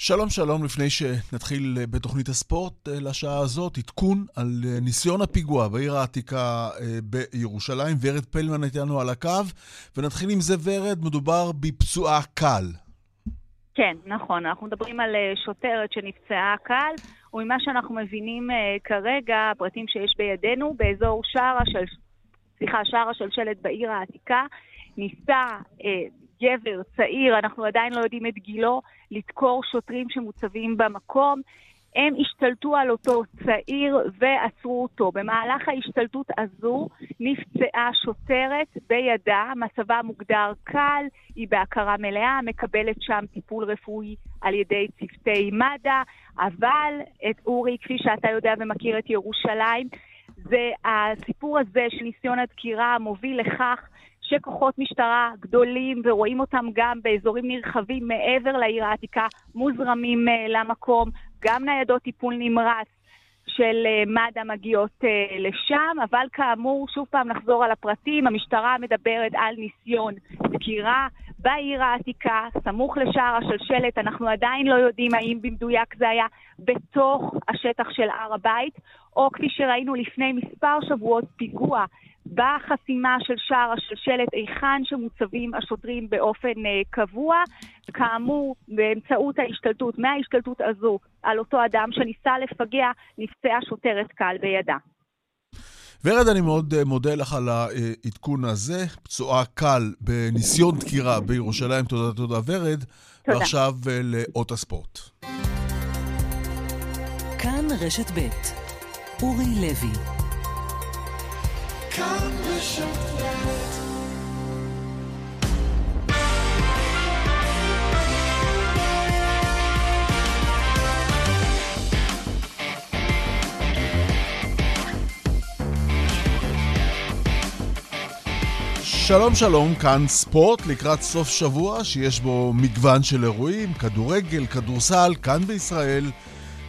שלום שלום, לפני שנתחיל בתוכנית הספורט לשעה הזאת, עדכון על ניסיון הפיגוע בעיר העתיקה בירושלים. ורד פלמן איתנו על הקו, ונתחיל עם זה ורד, מדובר בפצועה קל. כן, נכון. אנחנו מדברים על שוטרת שנפצעה קל, וממה שאנחנו מבינים כרגע, הפרטים שיש בידינו, באזור שער שער השלשלת בעיר העתיקה, ניסה גבר צעיר, אנחנו עדיין לא יודעים את גילו, לדקור שוטרים שמוצבים במקום. הם השתלטו על אותו צעיר ועצרו אותו. במהלך ההשתלטות הזו נפצעה שוטרת בידה, מצבה מוגדר קל, היא בהכרה מלאה, מקבלת שם טיפול רפואי על ידי צוותי מד"א, אבל את אורי, כפי שאתה יודע ומכיר את ירושלים, זה הסיפור הזה של ניסיון הדקירה מוביל לכך שכוחות משטרה גדולים, ורואים אותם גם באזורים נרחבים מעבר לעיר העתיקה, מוזרמים uh, למקום, גם ניידות טיפול נמרץ של uh, מד"א מגיעות uh, לשם, אבל כאמור, שוב פעם נחזור על הפרטים, המשטרה מדברת על ניסיון דקירה בעיר העתיקה, סמוך לשער השלשלת, אנחנו עדיין לא יודעים האם במדויק זה היה בתוך השטח של הר הבית, או כפי שראינו לפני מספר שבועות, פיגוע בחסימה של שער השלשלת, היכן שמוצבים השוטרים באופן uh, קבוע. כאמור, באמצעות ההשתלטות, מההשתלטות הזו על אותו אדם שניסה לפגע, נפצעה שוטרת קל בידה. ורד, אני מאוד מודה לך על העדכון הזה. פצועה קל בניסיון דקירה בירושלים. תודה, תודה, ורד. תודה. ועכשיו לאות הספורט. כאן רשת ב' אורי לוי שלום שלום, כאן ספורט לקראת סוף שבוע שיש בו מגוון של אירועים, כדורגל, כדורסל, כאן בישראל,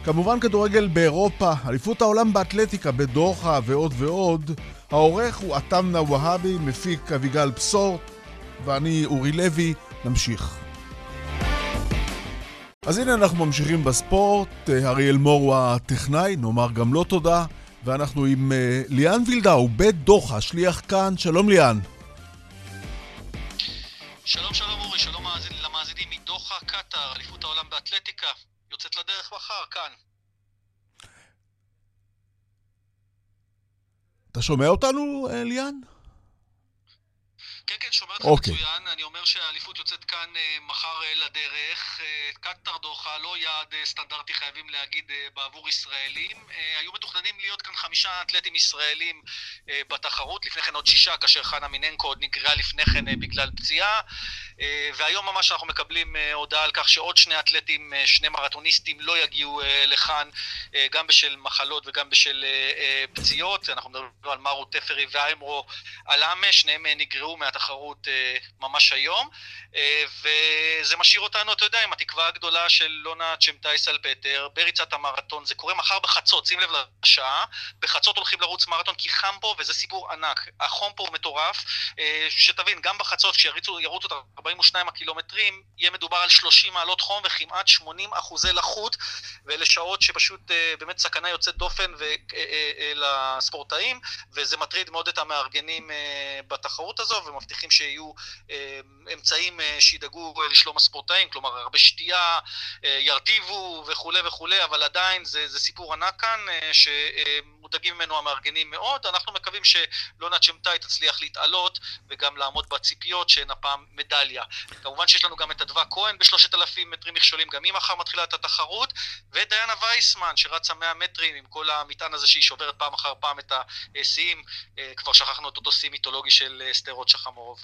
כמובן כדורגל באירופה, אליפות העולם באתלטיקה בדוחה ועוד ועוד. העורך הוא עטם נוואהבי, מפיק אביגל בשור, ואני אורי לוי, נמשיך. אז הנה אנחנו ממשיכים בספורט, אריאל מור הוא הטכנאי, נאמר גם לו לא תודה, ואנחנו עם uh, ליאן וילדאו, בית דוחה, שליח כאן, שלום ליאן. שלום שלום אורי, שלום למאזינים מדוחה, קטאר, אליפות העולם באתלטיקה, יוצאת לדרך מחר, כאן. אתה שומע אותנו, ליאן? כן, כן, שומע אותך okay. אוקיי. מצוין. אני אומר שהאליפות יוצאת כאן uh, מחר uh, לדרך. Uh, קטאר דוחה, לא יעד uh, סטנדרטי חייבים להגיד uh, בעבור ישראלים. Uh, היו מתוכננים להיות כאן חמישה אתלטים ישראלים uh, בתחרות, לפני כן עוד שישה, כאשר חנה מיננקו עוד נגרעה לפני כן uh, בגלל פציעה. Uh, והיום ממש אנחנו מקבלים uh, הודעה על כך שעוד שני אתלטים, uh, שני מרתוניסטים, לא יגיעו uh, לכאן, uh, גם בשל מחלות וגם בשל uh, uh, פציעות. אנחנו מדברים על מרו טפרי ואיימרו אלאמה, שניהם uh, נגרעו מהתחרות. התחרות אה, ממש היום, אה, וזה משאיר אותנו, אתה יודע, עם התקווה הגדולה של לונה צ'מטאי סלפטר בריצת המרתון. זה קורה מחר בחצות, שים לב לשעה, בחצות הולכים לרוץ מרתון כי חם פה וזה סיפור ענק. החום פה הוא מטורף, אה, שתבין, גם בחצות, כשירוצו את 42 הקילומטרים, יהיה מדובר על 30 מעלות חום וכמעט 80 אחוזי לחות, ואלה שעות שפשוט באמת סכנה יוצאת דופן לספורטאים, וזה מטריד מאוד את המארגנים בתחרות הזו, ומבטיחים שיהיו אמצעים אה, שידאגו אה, לשלום הספורטאים, כלומר הרבה שתייה, אה, ירטיבו וכולי וכולי, אבל עדיין זה, זה סיפור ענק כאן, שמודאגים ממנו המארגנים מאוד. אנחנו מקווים שלונה צ'מטאי תצליח להתעלות וגם לעמוד בציפיות שהן הפעם מדליה. כמובן שיש לנו גם את אדווה כהן בשלושת אלפים מטרים מכשולים, גם היא מחר מתחילה את התחרות, ודיינה וייסמן שרצה 100 מטרים עם כל המטען הזה שהיא שוברת פעם אחר פעם את השיאים, כבר שכחנו את אותו שיא מיתולוגי של אסתר שחמורוב.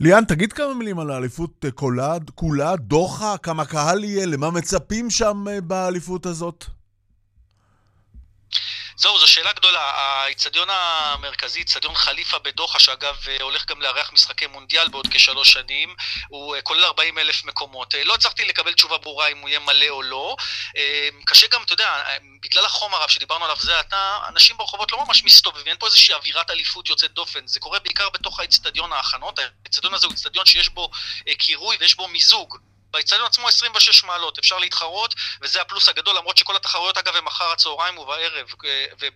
ליאן, תגיד כמה מילים על האליפות אה, כולה, כולה, דוחה, כמה קהל יהיה, למה מצפים שם אה, באליפות הזאת? זהו, זו שאלה גדולה. האיצטדיון המרכזי, איצטדיון חליפה בדוחה, שאגב אה, הולך גם לארח משחקי מונדיאל בעוד כשלוש שנים, הוא כולל 40 אלף מקומות. לא הצלחתי לקבל תשובה ברורה אם הוא יהיה מלא או לא. קשה גם, אתה יודע, בגלל החום הרב שדיברנו עליו זה עתה, אנשים ברחובות לא ממש מסתובבים, אין פה איזושהי אווירת אליפות יוצאת דופן. זה קורה בעיקר בתוך האיצטדיון ההכנות. האיצטדיון הזה הוא איצטדיון שיש בו קירוי ויש בו מיזוג באיצטדיון עצמו 26 מעלות, אפשר להתחרות, וזה הפלוס הגדול, למרות שכל התחרויות אגב הם מחר הצהריים ובערב,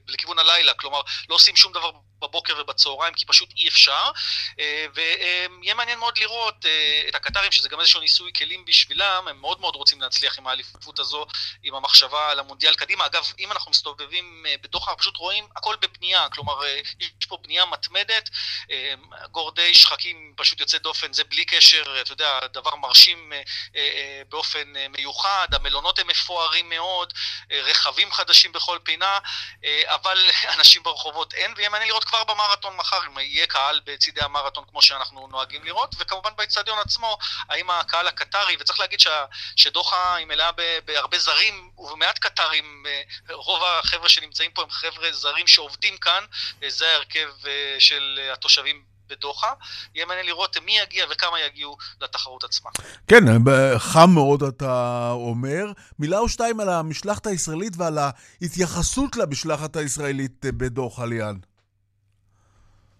ולכיוון הלילה, כלומר לא עושים שום דבר בבוקר ובצהריים, כי פשוט אי אפשר. אה, ויהיה מעניין מאוד לראות אה, את הקטרים, שזה גם איזשהו ניסוי כלים בשבילם, הם מאוד מאוד רוצים להצליח עם האליפות הזו, עם המחשבה על המונדיאל קדימה. אגב, אם אנחנו מסתובבים אה, בדוחה, פשוט רואים הכל בבנייה, כלומר, יש פה בנייה מתמדת, גורדי שחקים פשוט יוצא דופן, זה בלי קשר, אתה יודע, דבר מרשים באופן מיוחד, המלונות הם מפוארים מאוד, רכבים חדשים בכל פינה, אבל אנשים ברחובות אין, ויהיה מעניין לראות כבר במרתון מחר, אם יהיה קהל בצידי המרתון כמו שאנחנו נוהגים לראות, וכמובן באיצטדיון עצמו, האם הקהל הקטרי, וצריך להגיד שה, שדוחה היא מלאה בהרבה זרים ובמעט קטרים, רוב החבר'ה שנמצאים פה הם חבר'ה זרים שעובדים כאן, זה ההרכב אה, של התושבים בדוחה. יהיה מעניין לראות מי יגיע וכמה יגיעו לתחרות עצמה. כן, חם מאוד אתה אומר. מילה או שתיים על המשלחת הישראלית ועל ההתייחסות למשלחת הישראלית בדוחה, ליאן.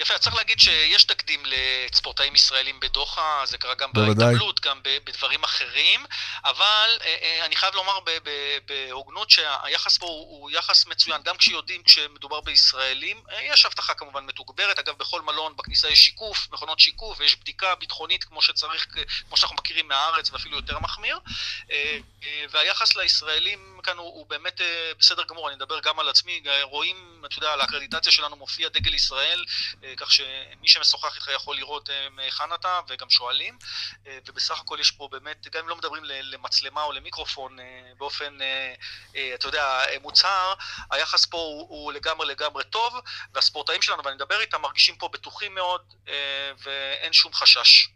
יפה, צריך להגיד שיש תקדים לספורטאים ישראלים בדוחה, זה קרה גם בהתעמלות, גם בדברים אחרים, אבל אה, אה, אני חייב לומר בהוגנות שהיחס פה הוא יחס מצוין, גם כשיודעים, כשמדובר בישראלים, אה, יש הבטחה כמובן מתוגברת, אגב בכל מלון בכניסה יש שיקוף, מכונות שיקוף, ויש בדיקה ביטחונית כמו שצריך, כמו שאנחנו מכירים מהארץ ואפילו יותר מחמיר, והיחש לישראלים כאן הוא, הוא באמת בסדר גמור, אני מדבר גם על עצמי, רואים, אתה יודע, על האקרדיטציה שלנו מופיע דגל ישראל, כך שמי שמשוחח איתך יכול לראות אה, מהיכן אתה, וגם שואלים, אה, ובסך הכל יש פה באמת, גם אם לא מדברים למצלמה או למיקרופון אה, באופן, אתה יודע, מוצהר, היחס פה הוא, הוא לגמרי לגמרי טוב, והספורטאים שלנו, ואני מדבר איתם, מרגישים פה בטוחים מאוד, ואין שום חשש.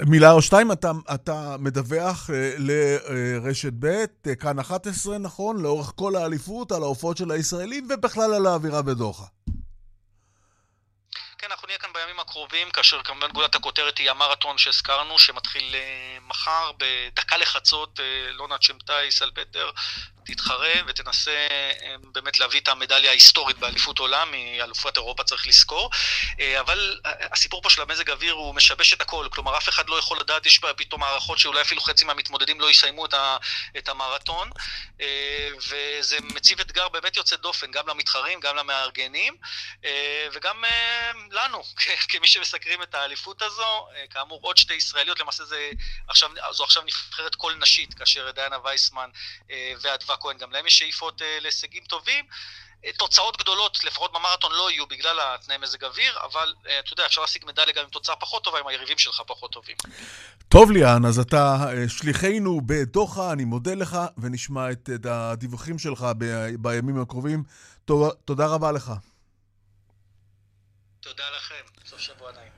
מילה או שתיים, אתה, אתה מדווח לרשת ב', כאן 11, נכון? לאורך כל האליפות, על ההופעות של הישראלים, ובכלל על האווירה בדוחה. כן, אנחנו נהיה כאן בימים הקרובים, כאשר כמובן גולת הכותרת היא המרתון שהזכרנו, שמתחיל uh, מחר בדקה לחצות, uh, לונה צ'מטאי, סלפטר, תתחרה ותנסה אמ, באמת להביא את המדליה ההיסטורית באליפות עולם, מאלופת אירופה צריך לזכור. אה, אבל אה, הסיפור פה של המזג אוויר הוא משבש את הכל, כלומר אף אחד לא יכול לדעת, יש פתאום הערכות שאולי אפילו חצי מהמתמודדים לא יסיימו את, את המרתון, אה, וזה מציב אתגר באמת יוצא דופן, גם למתחרים, גם למארגנים, וגם לנו, כמי שמסקרים את האליפות הזו, כאמור עוד שתי ישראליות, למעשה זה עכשיו, זו עכשיו נבחרת כל נשית, כאשר דיינה וייסמן ואדווה כהן, גם להם יש שאיפות אה, להישגים טובים. אה, תוצאות גדולות, לפחות במרתון, לא יהיו בגלל התנאי מזג אוויר, אבל אה, אתה יודע, אפשר להשיג מדליה גם עם תוצאה פחות טובה, אם היריבים שלך פחות טובים. טוב, ליאן, אז אתה שליחנו בדוחה, אני מודה לך, ונשמע את הדיווחים שלך ב- בימים הקרובים. תודה רבה לך. תודה לכם, סוף שבוע נעים.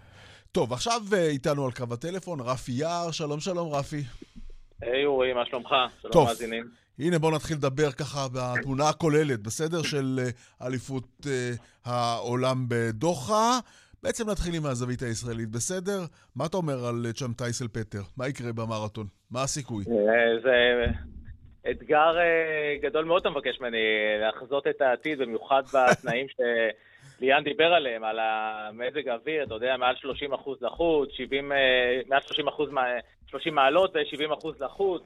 טוב, עכשיו איתנו על קו הטלפון רפי יער, שלום שלום רפי. היי אורי, מה שלומך? שלום מאזינים. הנה בוא נתחיל לדבר ככה בתמונה הכוללת, בסדר? של אה, אליפות אה, העולם בדוחה. בעצם נתחיל עם הזווית הישראלית, בסדר? מה אתה אומר על אה, צ'אם טייסל פטר? מה יקרה במרתון? מה הסיכוי? זה אתגר גדול מאוד אתה מבקש ממני, לחזות את העתיד, במיוחד בתנאים שליאן דיבר עליהם, על המזג האוויר, אתה יודע, מעל 30 אחוז לחוץ, 70, מעל 30 אחוז, 30 מעלות ו-70 אחוז לחוץ.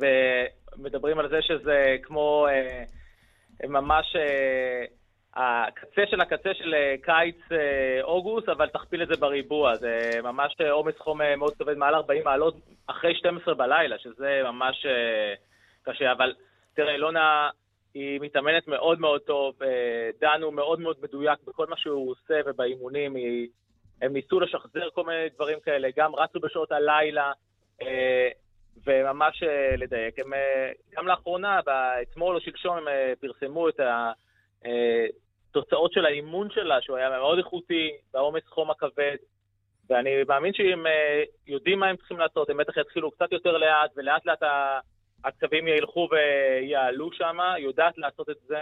ומדברים על זה שזה כמו אה, ממש אה, הקצה של הקצה של אה, קיץ-אוגוסט, אבל תכפיל את זה בריבוע. זה ממש עומס חום מאוד כבד, מעל 40 מעלות אחרי 12 בלילה, שזה ממש קשה. אבל תראה, אילונה... היא מתאמנת מאוד מאוד טוב, דן הוא מאוד מאוד מדויק בכל מה שהוא עושה ובאימונים, היא, הם ניסו לשחזר כל מיני דברים כאלה, גם רצו בשעות הלילה, וממש אה, לדייק. הם אה, גם לאחרונה, אתמול או שלשום, הם אה, פרסמו את התוצאות של האימון שלה, שהוא היה מאוד איכותי, בעומס חום הכבד, ואני מאמין שהם יודעים מה הם צריכים לעשות, הם בטח יתחילו קצת יותר לאט, ולאט לאט הקצבים ילכו ויעלו שם, היא יודעת לעשות את זה.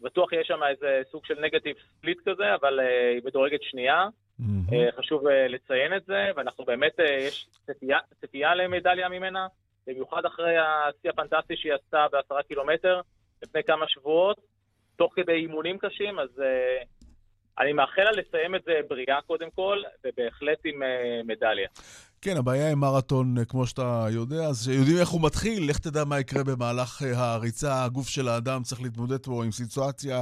בטוח יש שם איזה סוג של נגטיב ספליט כזה, אבל היא מדורגת שנייה. Mm-hmm. חשוב לציין את זה, ואנחנו באמת, יש ציפייה למדליה ממנה. במיוחד אחרי השיא הפנטסטי שהיא עשתה בעשרה קילומטר לפני כמה שבועות, תוך כדי אימונים קשים, אז uh, אני מאחל לה לסיים את זה בריאה קודם כל, ובהחלט עם uh, מדליה. כן, הבעיה עם מרתון, אה, כמו שאתה יודע, אז יודעים איך הוא מתחיל, לך תדע מה יקרה במהלך אה, הריצה. הגוף של האדם צריך להתמודד פה עם סיטואציה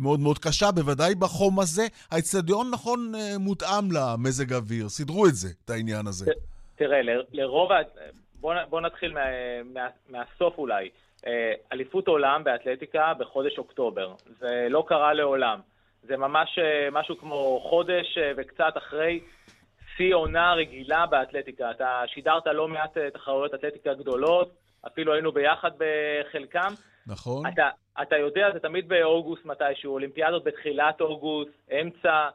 מאוד מאוד קשה, בוודאי בחום הזה. האצטדיון, נכון, אה, מותאם למזג האוויר. סידרו את זה, את העניין הזה. תראה, לרוב... ה... בוא, בוא נתחיל מה, מה, מהסוף אולי. אליפות עולם באתלטיקה בחודש אוקטובר. זה לא קרה לעולם. זה ממש משהו כמו חודש וקצת אחרי שיא עונה רגילה באתלטיקה. אתה שידרת לא מעט אה, תחרויות אתלטיקה גדולות, אפילו היינו ביחד בחלקם. נכון. אתה, אתה יודע, זה תמיד באוגוסט מתישהו, אולימפיאדות בתחילת אוגוסט, אמצע.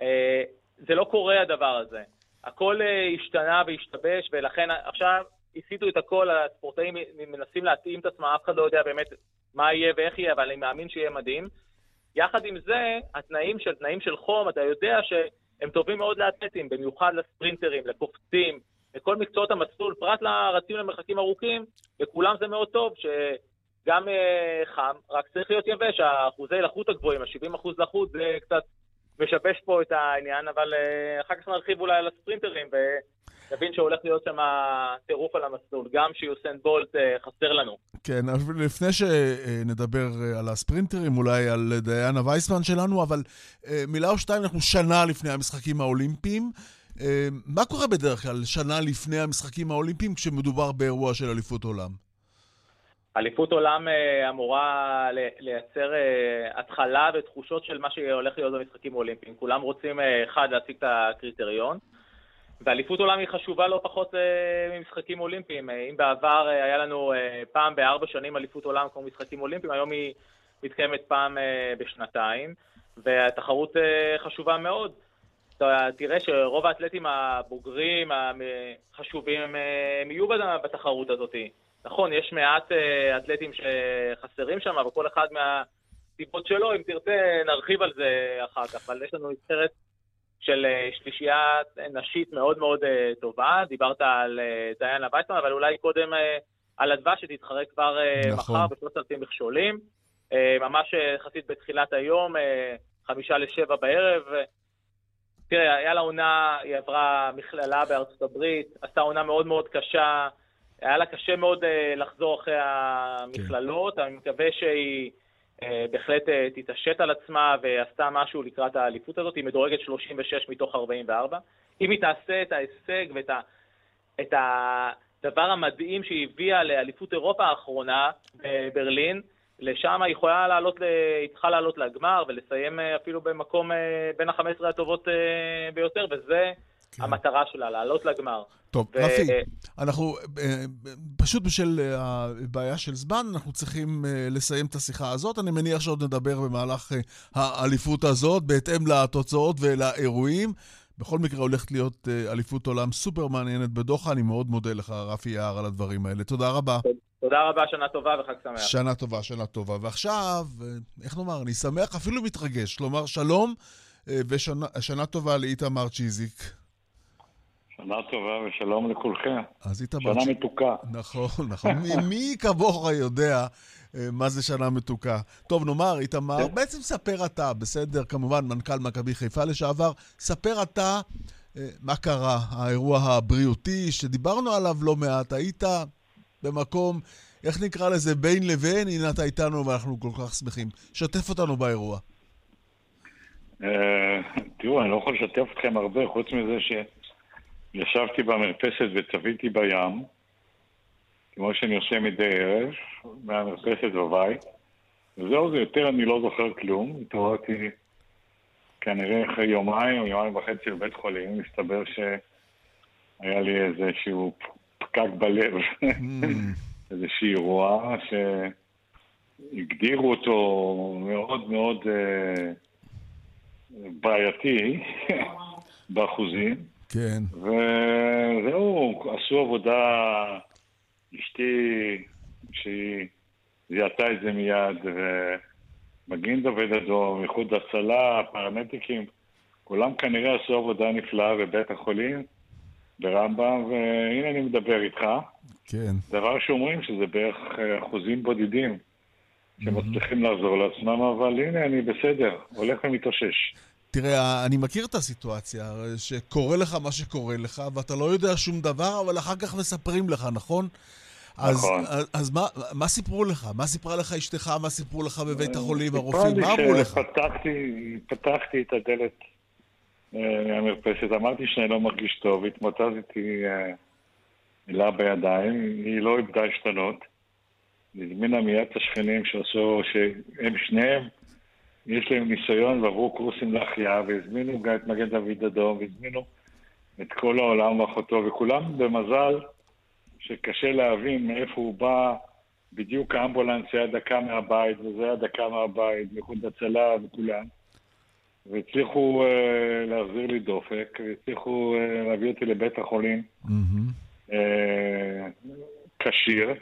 אה, זה לא קורה הדבר הזה. הכל אה, השתנה והשתבש, ולכן עכשיו הסיטו את הכל, הספורטאים מנסים להתאים את עצמם, אף אחד לא יודע באמת מה יהיה ואיך יהיה, אבל אני מאמין שיהיה מדהים. יחד עם זה, התנאים של, תנאים של חום, אתה יודע ש... הם טובים מאוד לאתלטים, במיוחד לספרינטרים, לקופצים, לכל מקצועות המסלול, פרט לרצים למרחקים ארוכים, לכולם זה מאוד טוב, שגם uh, חם, רק צריך להיות יבש, האחוזי לחות הגבוהים, ה-70 אחוז לחות, זה קצת משבש פה את העניין, אבל uh, אחר כך נרחיב אולי על הספרינטרים, ונבין שהולך להיות שם טירוף על המסלול, גם שיוסן בולט uh, חסר לנו. כן, לפני שנדבר אה, על הספרינטרים, אולי על דיאנה וייסמן שלנו, אבל אה, מילה או שתיים, אנחנו שנה לפני המשחקים האולימפיים. אה, מה קורה בדרך כלל שנה לפני המשחקים האולימפיים כשמדובר באירוע של אליפות עולם? אליפות עולם אמורה לייצר התחלה ותחושות של מה שהולך להיות במשחקים האולימפיים. כולם רוצים, אחד, להציג את הקריטריון. ואליפות עולם היא חשובה לא פחות אה, ממשחקים אולימפיים. אה, אם בעבר אה, היה לנו פעם בארבע שנים אליפות עולם כמו משחקים אולימפיים, היום היא מתקיימת פעם בשנתיים, והתחרות חשובה מאוד. תראה שרוב האתלטים הבוגרים, החשובים, הם יהיו בתחרות הזאת. נכון, יש מעט אתלטים שחסרים שם, אבל כל אחד מהסיבות שלו, אם תרצה, נרחיב על זה אחר כך, אבל יש לנו נבחרת של אה, שלישייה נשית מאוד מאוד אה, טובה. דיברת על אה, דיינה וייסמן, אבל אולי קודם על הדבש שתתחרה כבר נכון. מחר בשלושת אלפים מכשולים. ממש יחסית בתחילת היום, חמישה לשבע בערב. תראה, היה לה עונה, היא עברה מכללה בארצות הברית, עשתה עונה מאוד מאוד קשה, היה לה קשה מאוד לחזור אחרי המכללות, כן. אני מקווה שהיא בהחלט אה, תתעשת על עצמה ועשתה משהו לקראת האליפות הזאת, היא מדורגת 36 מתוך 44. אם היא תעשה את ההישג ואת ה, את הדבר המדהים שהיא הביאה לאליפות אירופה האחרונה בברלין, לשם היא יכולה לעלות, היא צריכה לעלות לגמר ולסיים אה, אפילו במקום בין ה-15 הטובות ביותר, וזה כן. המטרה שלה, לעלות לגמר. טוב, ו... רפי, אנחנו, אה, פשוט בשל אה, הבעיה של זמן, אנחנו צריכים אה, לסיים את השיחה הזאת. אני מניח שעוד נדבר במהלך האליפות הזאת, בהתאם לתוצאות ולאירועים. בכל מקרה הולכת להיות אליפות עולם סופר מעניינת בדוחה. אני מאוד מודה לך, רפי יער, על הדברים האלה. תודה רבה. תודה רבה, שנה טובה וחג שמח. שנה טובה, שנה טובה. ועכשיו, איך נאמר, אני שמח, אפילו מתרגש, לומר שלום ושנה טובה לאיתמר צ'יזיק. שנה טובה ושלום לכולכם. אז איתמר... שנה מתוקה. נכון, נכון. מי כמוך יודע אה, מה זה שנה מתוקה? טוב, נאמר, איתמר, כן. בעצם ספר אתה, בסדר, כמובן, מנכ"ל מכבי חיפה לשעבר, ספר אתה אה, מה קרה, האירוע הבריאותי שדיברנו עליו לא מעט, היית במקום, איך נקרא לזה, בין לבין, הנה אתה איתנו ואנחנו כל כך שמחים. שתף אותנו באירוע. אה, תראו, אני לא יכול לשתף אתכם הרבה, חוץ מזה ש... ישבתי במרפסת וצפיתי בים, כמו שאני עושה מדי ערב, מהמרפסת בבית. וזהו זה, יותר אני לא זוכר כלום. התעוררתי כנראה אחרי יומיים, יומיים וחצי בבית חולים, מסתבר שהיה לי איזשהו פקק בלב, mm. איזשהו אירוע שהגדירו אותו מאוד מאוד uh, בעייתי באחוזים. כן. וזהו, עשו עבודה, אשתי, שהיא זיהתה את זה מיד, ומגן דוד אדום, איחוד הצלה, פרמדיקים, כולם כנראה עשו עבודה נפלאה בבית החולים, ברמב"ם, והנה אני מדבר איתך. כן. דבר שאומרים שזה בערך אחוזים בודדים שמצליחים mm-hmm. לעזור לעצמם, אבל הנה אני בסדר, הולך ומתאושש. תראה, אני מכיר את הסיטואציה, שקורה לך מה שקורה לך, ואתה לא יודע שום דבר, אבל אחר כך מספרים לך, נכון? נכון. אז, אז מה, מה סיפרו לך? מה סיפרה לך אשתך? מה סיפרו לך בבית החולים הרופאים? מה אמרו לך? פתחתי, פתחתי את הדלת מהמרפסת, אה, אמרתי שאני לא מרגיש טוב, התמוטטתי מילה בידיים, היא לא איבדה עשתונות. הזמינה מיד את השכנים שעשו, שהם שניהם, יש להם ניסיון ועברו קורסים להחייאה, והזמינו גם את מגן דוד אדום, והזמינו את כל העולם ואחותו, וכולם במזל שקשה להבין מאיפה הוא בא, בדיוק האמבולנס היה דקה מהבית, וזה היה דקה מהבית, מאיחוד הצלה וכולם. והצליחו uh, להחזיר לי דופק, והצליחו uh, להביא אותי לבית החולים mm-hmm. uh, כשיר.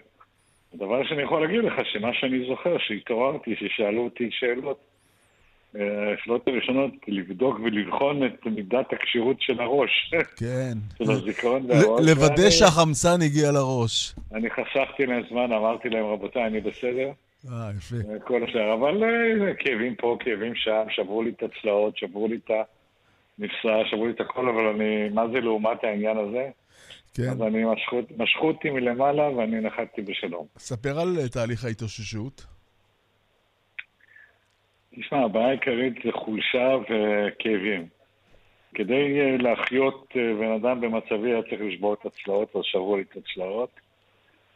הדבר שאני יכול להגיד לך, שמה שאני זוכר, שהתעוררתי, ששאלו אותי שאלות, השאלות הראשונות, לבדוק ולבחון את מידת הכשירות של הראש. כן. של הזיכרון והראש. לוודא שהחמצן הגיע לראש. אני חסכתי להם זמן, אמרתי להם, רבותיי, אני בסדר. אה, יפה. כל השאר, אבל אה, כאבים פה, כאבים שם, שברו לי את הצלעות, שברו לי את המפסע, שברו לי את הכל, אבל אני, מה זה לעומת העניין הזה? כן. אז אני משכו, משכו אותי מלמעלה ואני נחתתי בשלום. ספר על אה, תהליך ההתאוששות. תשמע, הבעיה העיקרית זה חולשה וכאבים. כדי אה, להחיות אה, בן אדם במצבי היה צריך לשבור את הצלעות, אז שברו לי את הצלעות.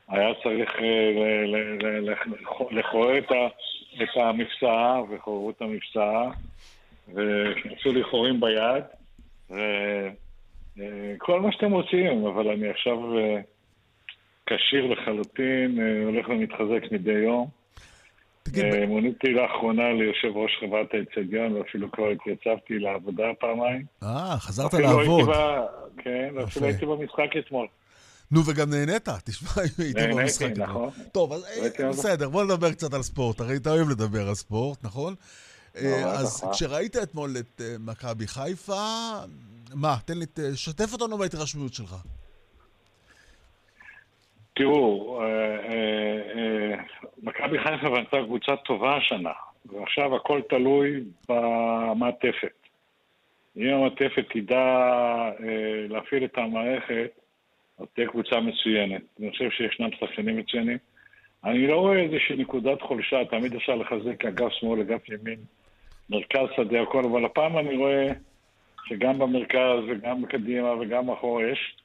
היה צריך לכורר את המפסעה, וחוררו את המפסעה, ועשו לי חורים ביד. אה, כל מה שאתם רוצים, אבל אני עכשיו אה, כשיר לחלוטין, אה, הולך ומתחזק מדי יום. מוניתי לאחרונה ליושב ראש חברת האצטדיון, ואפילו כבר התייצבתי לעבודה פעמיים. אה, חזרת לעבוד. כן, ואפילו הייתי במשחק אתמול. נו, וגם נהנית, תשמע, הייתי במשחק. נהניתי, נכון. טוב, אז בסדר, בוא נדבר קצת על ספורט. הרי אתה אוהב לדבר על ספורט, נכון? אז כשראית אתמול את מכבי חיפה, מה? תן לי, שתף אותנו בהתרשמות שלך. תראו, אה, אה, אה, מכבי חיפה בנתה קבוצה טובה השנה, ועכשיו הכל תלוי במעטפת. אם המעטפת תדע להפעיל את המערכת, אז תהיה קבוצה מצוינת. אני חושב שישנם שחקנים מצוינים. אני לא רואה איזושהי נקודת חולשה, תמיד אפשר לחזק אגף שמאל, אגף ימין, מרכז שדה, הכל, אבל הפעם אני רואה... שגם במרכז וגם בקדימה וגם מאחור יש.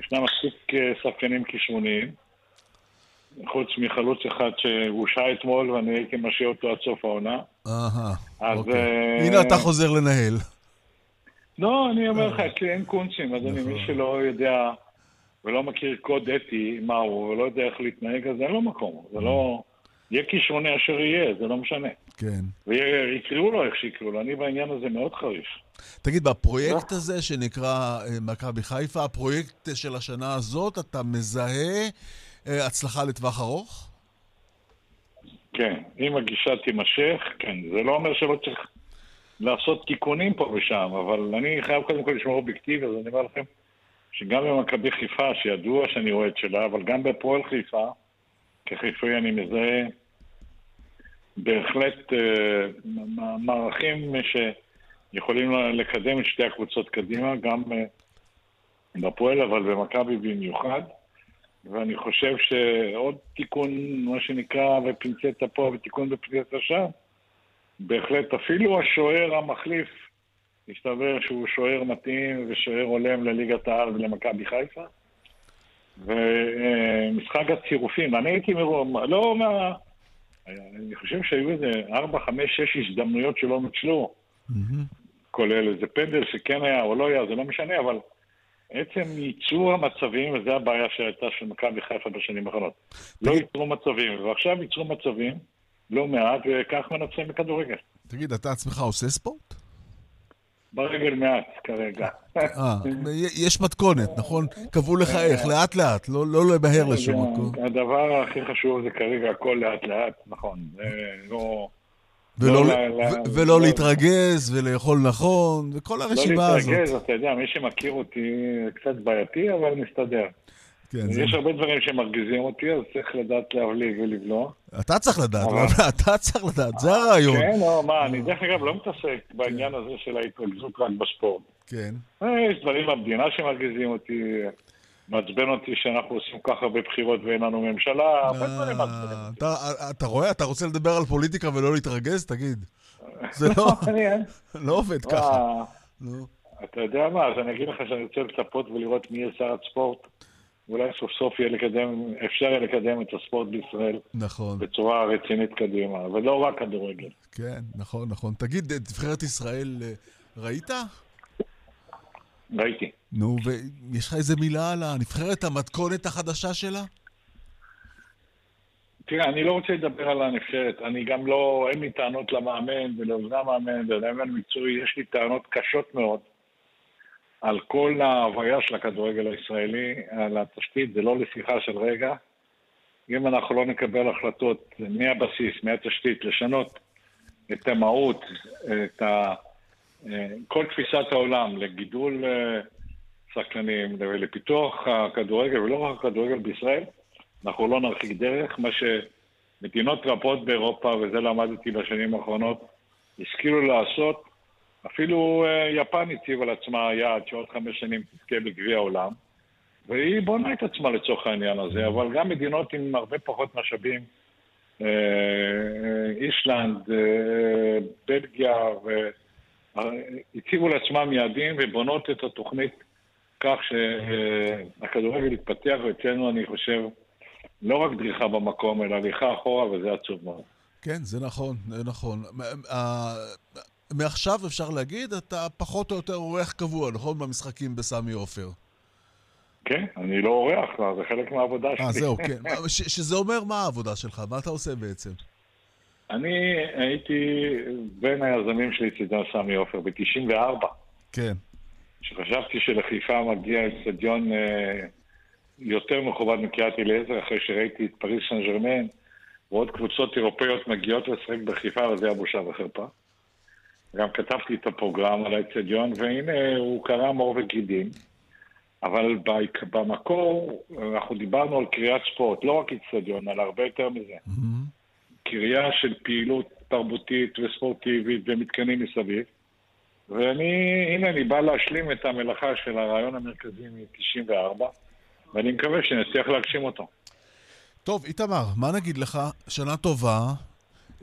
ישנם מספיק אה, שחקנים כישרוניים, חוץ מחלוץ אחד שהושע אתמול ואני הייתי משאיר אותו עד סוף העונה. אהה, אוקיי. אה, הנה אתה חוזר לנהל. לא, אני אומר לך, כי אין קונצים, אז אני, מי נכון. שלא יודע ולא מכיר קוד אתי מהו, ולא יודע איך להתנהג, אז אין לו מקום. זה לא... יהיה כישרוני אשר יהיה, זה לא משנה. כן. ויקראו לו איך שיקראו לו, אני בעניין הזה מאוד חריף. תגיד, בפרויקט הזה שנקרא אה, מכבי חיפה, הפרויקט של השנה הזאת, אתה מזהה אה, הצלחה לטווח ארוך? כן, אם הגישה תימשך, כן. זה לא אומר שלא צריך לעשות תיקונים פה ושם, אבל אני חייב קודם כל לשמור אובייקטיבי, אז אני אומר לכם שגם במכבי חיפה, שידוע שאני אוהד שלה, אבל גם בפועל חיפה, כחיפאי אני מזהה בהחלט אה, מערכים שיכולים לקדם את שתי הקבוצות קדימה, גם אה, בפועל, אבל במכבי במיוחד. ואני חושב שעוד תיקון, מה שנקרא, בפינצטה פה ותיקון בפינצטה שם, בהחלט אפילו השוער המחליף, הסתבר שהוא שוער מתאים ושוער הולם לליגת העל ולמכבי חיפה. ומשחק הצירופים, אני הייתי מרום, לא מה... אני חושב שהיו איזה 4, 5, 6 הזדמנויות שלא נוצלו, כולל איזה פנדל שכן היה או לא היה, זה לא משנה, אבל עצם ייצור המצבים, וזו הבעיה שהייתה של מכבי חיפה בשנים האחרונות. לא ייצרו מצבים, ועכשיו ייצרו מצבים, לא מעט, וכך מנצחים בכדורגל. תגיד, אתה עצמך עושה ספורט? ברגל מעט כרגע. אה, יש מתכונת, נכון? קבעו לך איך, לאט לאט, לא, לא לבהר לשום מקום. הדבר הכי חשוב זה כרגע הכל לאט לאט, נכון. זה לא... ולא, לא, ולא לא, להתרגז ולאכול נכון, וכל הרשימה הזאת. לא להתרגז, אתה יודע, מי שמכיר אותי קצת בעייתי, אבל מסתדר. כן, יש זה... הרבה דברים שמרגיזים אותי, אז צריך לדעת להבליג ולבלוע. אתה צריך לדעת, אבל... לא, אתה צריך לדעת, זה הרעיון. כן, לא, מה, אני דרך אגב לא מתעסק בעניין הזה של ההתרכזות רק בספורט. כן. אה, יש דברים במדינה שמרגיזים אותי, מעצבן אותי שאנחנו עושים כל כך הרבה בחירות ואין לנו ממשלה, הרבה דברים מעצבנים אותי. אתה רואה, אתה רוצה לדבר על פוליטיקה ולא להתרגז? תגיד. זה לא, לא עובד ככה. אתה יודע מה, אז אני אגיד לך שאני רוצה לצפות ולראות מי יהיה שר הספורט. אולי סוף סוף יהיה לקדם, אפשר יהיה לקדם את הספורט בישראל. נכון. בצורה רצינית קדימה, ולא רק כדורגל. כן, נכון, נכון. תגיד, נבחרת ישראל אה, ראית? ראיתי. נו, ויש לך איזה מילה על הנבחרת, המתכונת החדשה שלה? תראה, אני לא רוצה לדבר על הנבחרת. אני גם לא, אין לי טענות למאמן ולעובדי המאמן ולאמן מקצועי. יש לי טענות קשות מאוד על כל ההוויה של הכדורגל הישראלי, על התשתית, זה לא לשיחה של רגע. אם אנחנו לא נקבל החלטות מהבסיס, מהתשתית, לשנות את המהות, את ה... כל תפיסת העולם לגידול אה, שחקנים ולפיתוח הכדורגל, ולא רק הכדורגל בישראל, אנחנו לא נרחיק דרך. מה שמדינות רבות באירופה, וזה למדתי בשנים האחרונות, השכילו לעשות, אפילו אה, יפן הציב על עצמה יעד שעוד חמש שנים תזכה בגביע העולם, והיא בונה את עצמה לצורך העניין הזה, אבל גם מדינות עם הרבה פחות משאבים, אה, איסלנד, בלגיה, הציבו לעצמם יעדים ובונות את התוכנית כך שהכדורגל יתפתח, ואצלנו אני חושב לא רק דריכה במקום, אלא הליכה אחורה, וזה עצוב מאוד. כן, זה נכון, זה נכון. מעכשיו אפשר להגיד, אתה פחות או יותר אורח קבוע, נכון? במשחקים בסמי עופר. כן, אני לא אורח, זה חלק מהעבודה שלי. אה, זהו, כן. שזה אומר מה העבודה שלך? מה אתה עושה בעצם? אני הייתי בין היזמים של אצטדיון סמי עופר ב-94. כן. שחשבתי שלחיפה מגיע אצטדיון אה, יותר מכובד מקריית אליעזר, אחרי שראיתי את פריס סן ג'רמן ועוד קבוצות אירופאיות מגיעות לשחק בחיפה, וזה היה בושה וחרפה. גם כתבתי את הפרוגרם על האצטדיון, והנה הוא קרם עור וגידים. אבל במקור אנחנו דיברנו על קריאת ספורט, לא רק אצטדיון, אלא הרבה יותר מזה. Mm-hmm. קריה של פעילות תרבותית וספורטיבית ומתקנים מסביב. ואני, הנה, אני בא להשלים את המלאכה של הרעיון המרכזי מ-94, ואני מקווה שנצליח להגשים אותו. טוב, איתמר, מה נגיד לך? שנה טובה,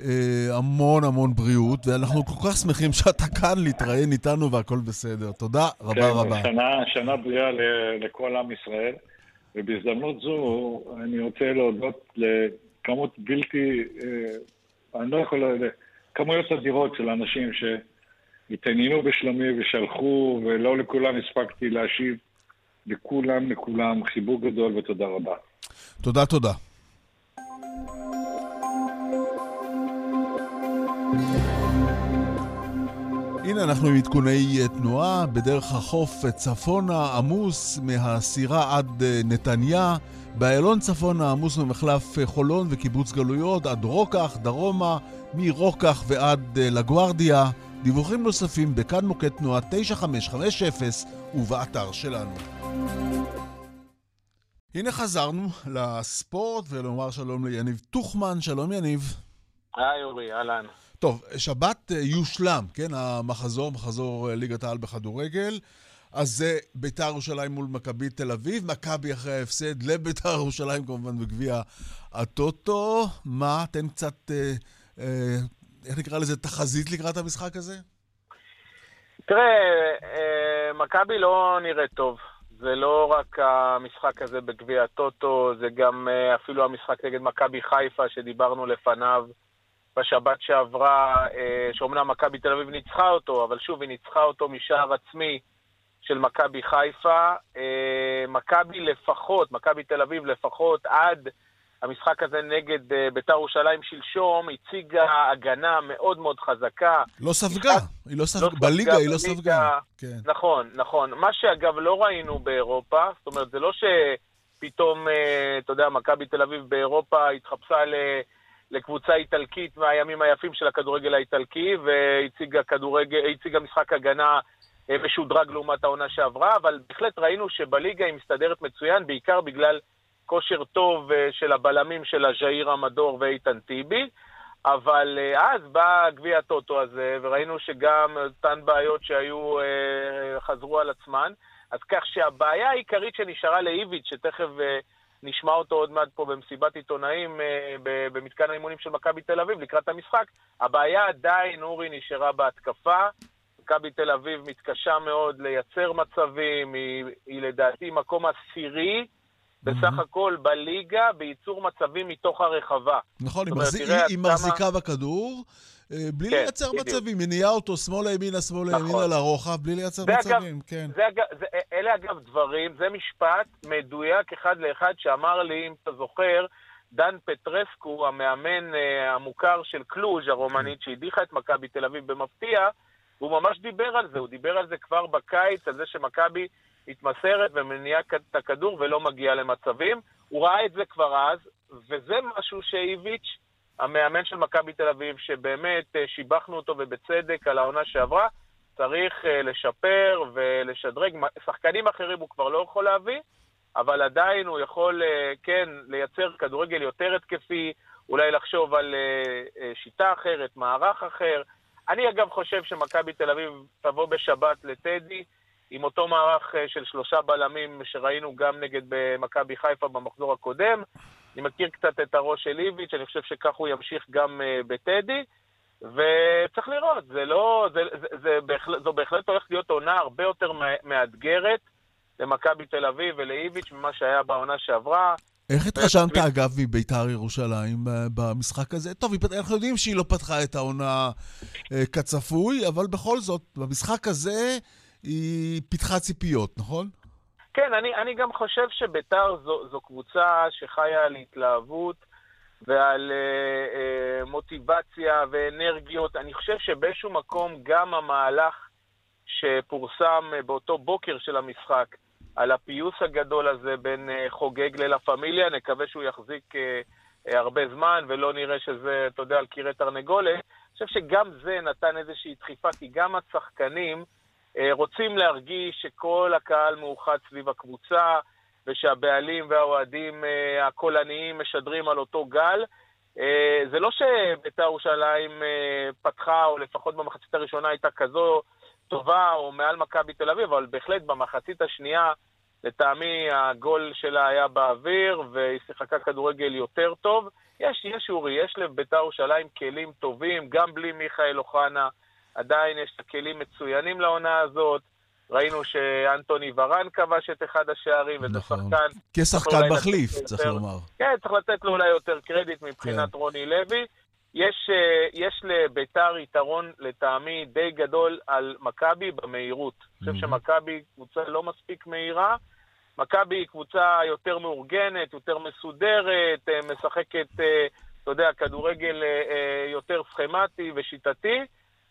אה, המון המון בריאות, ואנחנו כל כך שמחים שאתה כאן להתראיין איתנו והכל בסדר. תודה רבה כן, רבה. שנה, שנה בריאה לכל עם ישראל, ובהזדמנות זו אני רוצה להודות כמות בלתי, אה, אני לא יכול, כמויות אדירות של אנשים שהתעניינו בשלומי ושלחו, ולא לכולם הספקתי להשיב. לכולם, לכולם, חיבוק גדול ותודה רבה. תודה, תודה. הנה אנחנו עם עדכוני אה, תנועה, בדרך החוף צפונה עמוס מהסירה עד אה, נתניה. באיילון צפון העמוס ממחלף חולון וקיבוץ גלויות עד רוקח, דרומה, מרוקח ועד אה, לגוארדיה. דיווחים נוספים בכאן מוקד תנועה 9550 ובאתר שלנו. הנה חזרנו לספורט ולומר שלום ליניב טוחמן. שלום יניב. היי אורי, אהלן. טוב, שבת אה, יושלם, כן? המחזור, מחזור אה, ליגת העל בכדורגל. אז זה ביתר ירושלים מול מכבי תל אביב, מכבי אחרי ההפסד לביתר ירושלים כמובן בגביע הטוטו. מה, תן קצת, אה, אה, איך נקרא לזה, תחזית לקראת המשחק הזה? תראה, אה, מכבי לא נראית טוב. זה לא רק המשחק הזה בגביע הטוטו, זה גם אה, אפילו המשחק נגד מכבי חיפה שדיברנו לפניו בשבת שעברה, אה, שאומנם מכבי תל אביב ניצחה אותו, אבל שוב, היא ניצחה אותו משער עצמי. של מכבי חיפה. אה, מכבי לפחות, מכבי תל אביב לפחות, עד המשחק הזה נגד אה, בית"ר ירושלים שלשום, הציגה הגנה מאוד מאוד חזקה. לא ספגה, היא לא ספגה, לא בליגה היא לא ספגה. כן. נכון, נכון. מה שאגב לא ראינו באירופה, זאת אומרת, זה לא שפתאום, אתה יודע, מכבי תל אביב באירופה התחפשה ל... לקבוצה איטלקית מהימים היפים של הכדורגל האיטלקי, והציגה כדורגל, משחק הגנה משודרג לעומת העונה שעברה, אבל בהחלט ראינו שבליגה היא מסתדרת מצוין, בעיקר בגלל כושר טוב של הבלמים שלה, ז'איר המדור ואיתן טיבי. אבל אז בא גביע הטוטו הזה, וראינו שגם אותן בעיות שהיו, חזרו על עצמן. אז כך שהבעיה העיקרית שנשארה לאיביץ', שתכף נשמע אותו עוד מעט פה במסיבת עיתונאים במתקן האימונים של מכבי תל אביב לקראת המשחק, הבעיה עדיין, אורי, נשארה בהתקפה. מכבי תל אביב מתקשה מאוד לייצר מצבים, היא, היא לדעתי מקום עשירי בסך הכל בליגה בייצור מצבים מתוך הרחבה. נכון, היא, מחזיק, היא, היא מחזיקה בכדור. בלי כן, לייצר בדיוק. מצבים, מניעה אותו שמאלה ימינה, שמאלה נכון. ימינה לרוחב, בלי לייצר מצבים, אגב, כן. זה אגב, זה, אלה אגב דברים, זה משפט מדויק אחד לאחד שאמר לי, אם אתה זוכר, דן פטרסקו, המאמן uh, המוכר של קלוז' הרומנית, שהדיחה את מכבי תל אביב במפתיע, והוא ממש דיבר על זה, הוא דיבר על זה כבר בקיץ, על זה שמכבי מתמסרת ומניעה את הכדור ולא מגיעה למצבים. הוא ראה את זה כבר אז, וזה משהו שאיביץ', המאמן של מכבי תל אביב, שבאמת שיבחנו אותו ובצדק על העונה שעברה, צריך לשפר ולשדרג. שחקנים אחרים הוא כבר לא יכול להביא, אבל עדיין הוא יכול, כן, לייצר כדורגל יותר התקפי, אולי לחשוב על שיטה אחרת, מערך אחר. אני אגב חושב שמכבי תל אביב תבוא בשבת לטדי, עם אותו מערך של שלושה בלמים שראינו גם נגד מכבי חיפה במחזור הקודם. אני מכיר קצת את הראש של איביץ', אני חושב שכך הוא ימשיך גם בטדי. וצריך לראות, זה לא, זה, זה, זה בהחלט, זו בהחלט הולכת להיות עונה הרבה יותר מאתגרת למכבי תל אביב ולאיביץ' ממה שהיה בעונה שעברה. איך התרשמת, אגב, מביתר ירושלים במשחק הזה? טוב, אנחנו יודעים שהיא לא פתחה את העונה כצפוי, אבל בכל זאת, במשחק הזה היא פיתחה ציפיות, נכון? כן, אני, אני גם חושב שביתר זו, זו קבוצה שחיה על התלהבות ועל אה, אה, מוטיבציה ואנרגיות. אני חושב שבאיזשהו מקום גם המהלך שפורסם באותו בוקר של המשחק, על הפיוס הגדול הזה בין אה, חוגג ללה פמיליה, נקווה שהוא יחזיק אה, אה, הרבה זמן ולא נראה שזה, אתה יודע, על קירי תרנגולת. אני חושב שגם זה נתן איזושהי דחיפה, כי גם השחקנים רוצים להרגיש שכל הקהל מאוחד סביב הקבוצה, ושהבעלים והאוהדים אה, הקולניים משדרים על אותו גל. אה, זה לא שבית"ר ירושלים אה, פתחה, או לפחות במחצית הראשונה הייתה כזו טובה, או מעל מכבי תל אביב, אבל בהחלט במחצית השנייה, לטעמי הגול שלה היה באוויר, והיא שיחקה כדורגל יותר טוב. יש, יש אורי, יש לבית"ר ירושלים כלים טובים, גם בלי מיכאל אוחנה, עדיין יש כלים מצוינים לעונה הזאת. ראינו שאנטוני ורן כבש את אחד השערים, וזה נכון. שחקן... כשחקן מחליף, צריך יותר, לומר. כן, צריך לתת לו אולי יותר קרדיט מבחינת כן. רוני לוי. יש, אה, יש לביתר יתרון לטעמי די גדול על מכבי במהירות. אני חושב שמכבי קבוצה לא מספיק מהירה. מכבי היא קבוצה יותר מאורגנת, יותר מסודרת, אה, משחקת, אה, אתה יודע, כדורגל יותר סכמטי ושיטתי.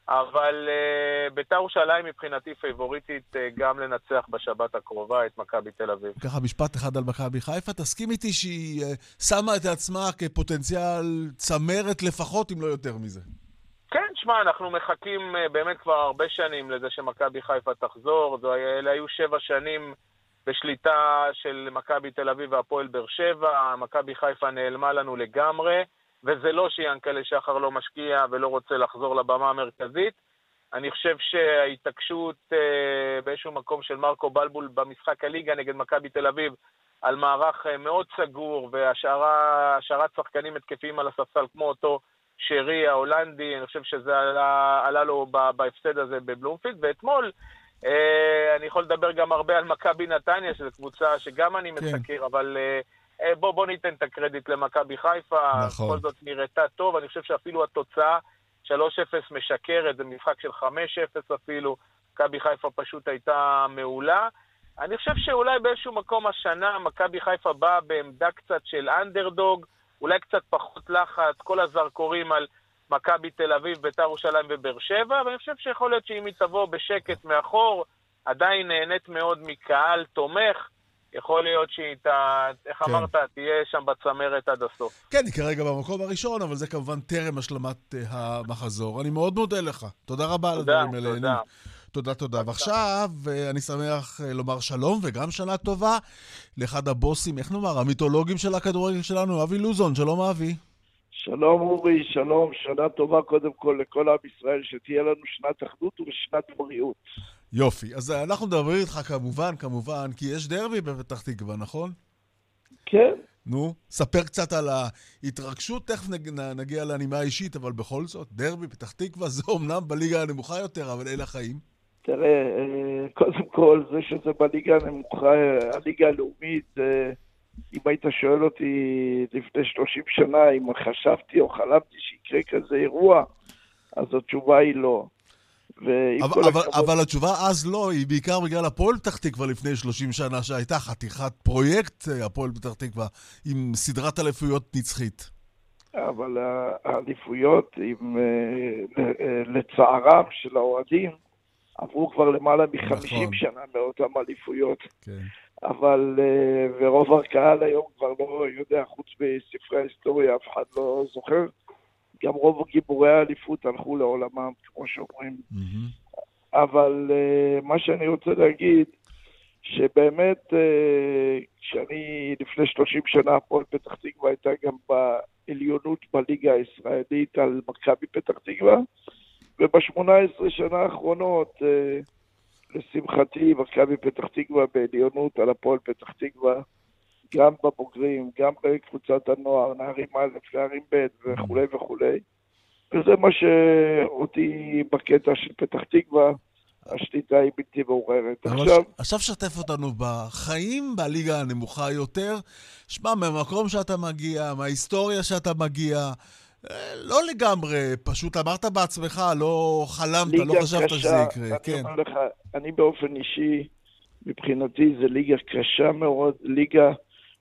אבל uh, ביתר ירושלים מבחינתי פייבוריטית uh, גם לנצח בשבת הקרובה את מכבי תל אביב. ככה משפט אחד על מכבי חיפה, תסכים איתי שהיא uh, שמה את עצמה כפוטנציאל צמרת לפחות, אם לא יותר מזה. כן, שמע, אנחנו מחכים uh, באמת כבר הרבה שנים לזה שמכבי חיפה תחזור. זו, אלה היו שבע שנים בשליטה של מכבי תל אביב והפועל באר שבע. מכבי חיפה נעלמה לנו לגמרי. וזה לא שיאנקלה שחר לא משקיע ולא רוצה לחזור לבמה המרכזית. אני חושב שההתעקשות אה, באיזשהו מקום של מרקו בלבול במשחק הליגה נגד מכבי תל אביב על מערך אה, מאוד סגור והשארת שחקנים התקפיים על הספסל כמו אותו שרי ההולנדי, אני חושב שזה עלה, עלה לו בהפסד הזה בבלומפילד, ואתמול אה, אני יכול לדבר גם הרבה על מכבי נתניה, שזו קבוצה שגם אני כן. מסקר, אבל... אה, אה, בוא, בוא ניתן את הקרדיט למכבי חיפה, נכון. בכל זאת נראתה טוב, אני חושב שאפילו התוצאה 3-0 משקרת, זה משחק של 5-0 אפילו, מכבי חיפה פשוט הייתה מעולה. אני חושב שאולי באיזשהו מקום השנה מכבי חיפה באה בעמדה קצת של אנדרדוג, אולי קצת פחות לחץ, כל הזרקורים על מכבי תל אביב, ביתר ירושלים ובאר שבע, ואני חושב שיכול להיות שאם היא תבוא בשקט מאחור, עדיין נהנית מאוד מקהל תומך, יכול להיות שהיא, ת, איך כן. אמרת, תהיה שם בצמרת עד הסוף. כן, היא כרגע במקום הראשון, אבל זה כמובן טרם השלמת uh, המחזור. אני מאוד מודה לך. תודה רבה תודה, על הדברים האלה. תודה. תודה, תודה. ועכשיו אני שמח לומר שלום וגם שנה טובה לאחד הבוסים, איך נאמר, המיתולוגים של הכדורגל שלנו, אבי לוזון. שלום, אבי. שלום אורי, שלום, שנה טובה קודם כל לכל עם ישראל, שתהיה לנו שנת אחדות ושנת בריאות. יופי, אז אנחנו מדברים איתך כמובן, כמובן, כי יש דרבי בפתח תקווה, נכון? כן. נו, ספר קצת על ההתרגשות, תכף נגיע לנימה אישית, אבל בכל זאת, דרבי פתח תקווה זה אומנם בליגה הנמוכה יותר, אבל אלה החיים. תראה, אה, קודם כל, זה שזה בליגה הנמוכה, הליגה הלאומית, אה, אם היית שואל אותי לפני 30 שנה אם חשבתי או חלמתי שיקרה כזה אירוע, אז התשובה היא לא. אבל, אבל, הכבוד... אבל התשובה אז לא, היא בעיקר בגלל הפועל פתח תקווה לפני 30 שנה, שהייתה חתיכת פרויקט אה, הפועל פתח תקווה, עם סדרת אליפויות נצחית. אבל האליפויות, עם, אה, אה, לצערם של האוהדים, עברו כבר למעלה מ-50 נכון. שנה מאותן אליפויות. כן. אבל, ורוב הקהל היום כבר לא יודע, חוץ מספרי ההיסטוריה, אף אחד לא זוכר. גם רוב גיבורי האליפות הלכו לעולמם, כמו שאומרים. Mm-hmm. אבל uh, מה שאני רוצה להגיד, שבאמת, uh, כשאני לפני 30 שנה, הפועל פתח תקווה הייתה גם בעליונות בליגה הישראלית על מכבי פתח תקווה, וב-18 שנה האחרונות, uh, לשמחתי, מכבי פתח תקווה בעליונות על הפועל פתח תקווה. גם בבוגרים, גם בקבוצת הנוער, נערים א', נערים ב' וכולי וכולי. וזה מה שאותי בקטע של פתח תקווה, השליטה היא בלתי מעוררת. עכשיו... עכשיו שתף אותנו בחיים בליגה הנמוכה יותר. שמע, מהמקום שאתה מגיע, מההיסטוריה שאתה מגיע, אה, לא לגמרי, פשוט אמרת בעצמך, לא חלמת, לא חשבת קשה, שזה יקרה. אני כן. אומר לך, אני באופן אישי, מבחינתי זה ליגה קשה מאוד, ליגה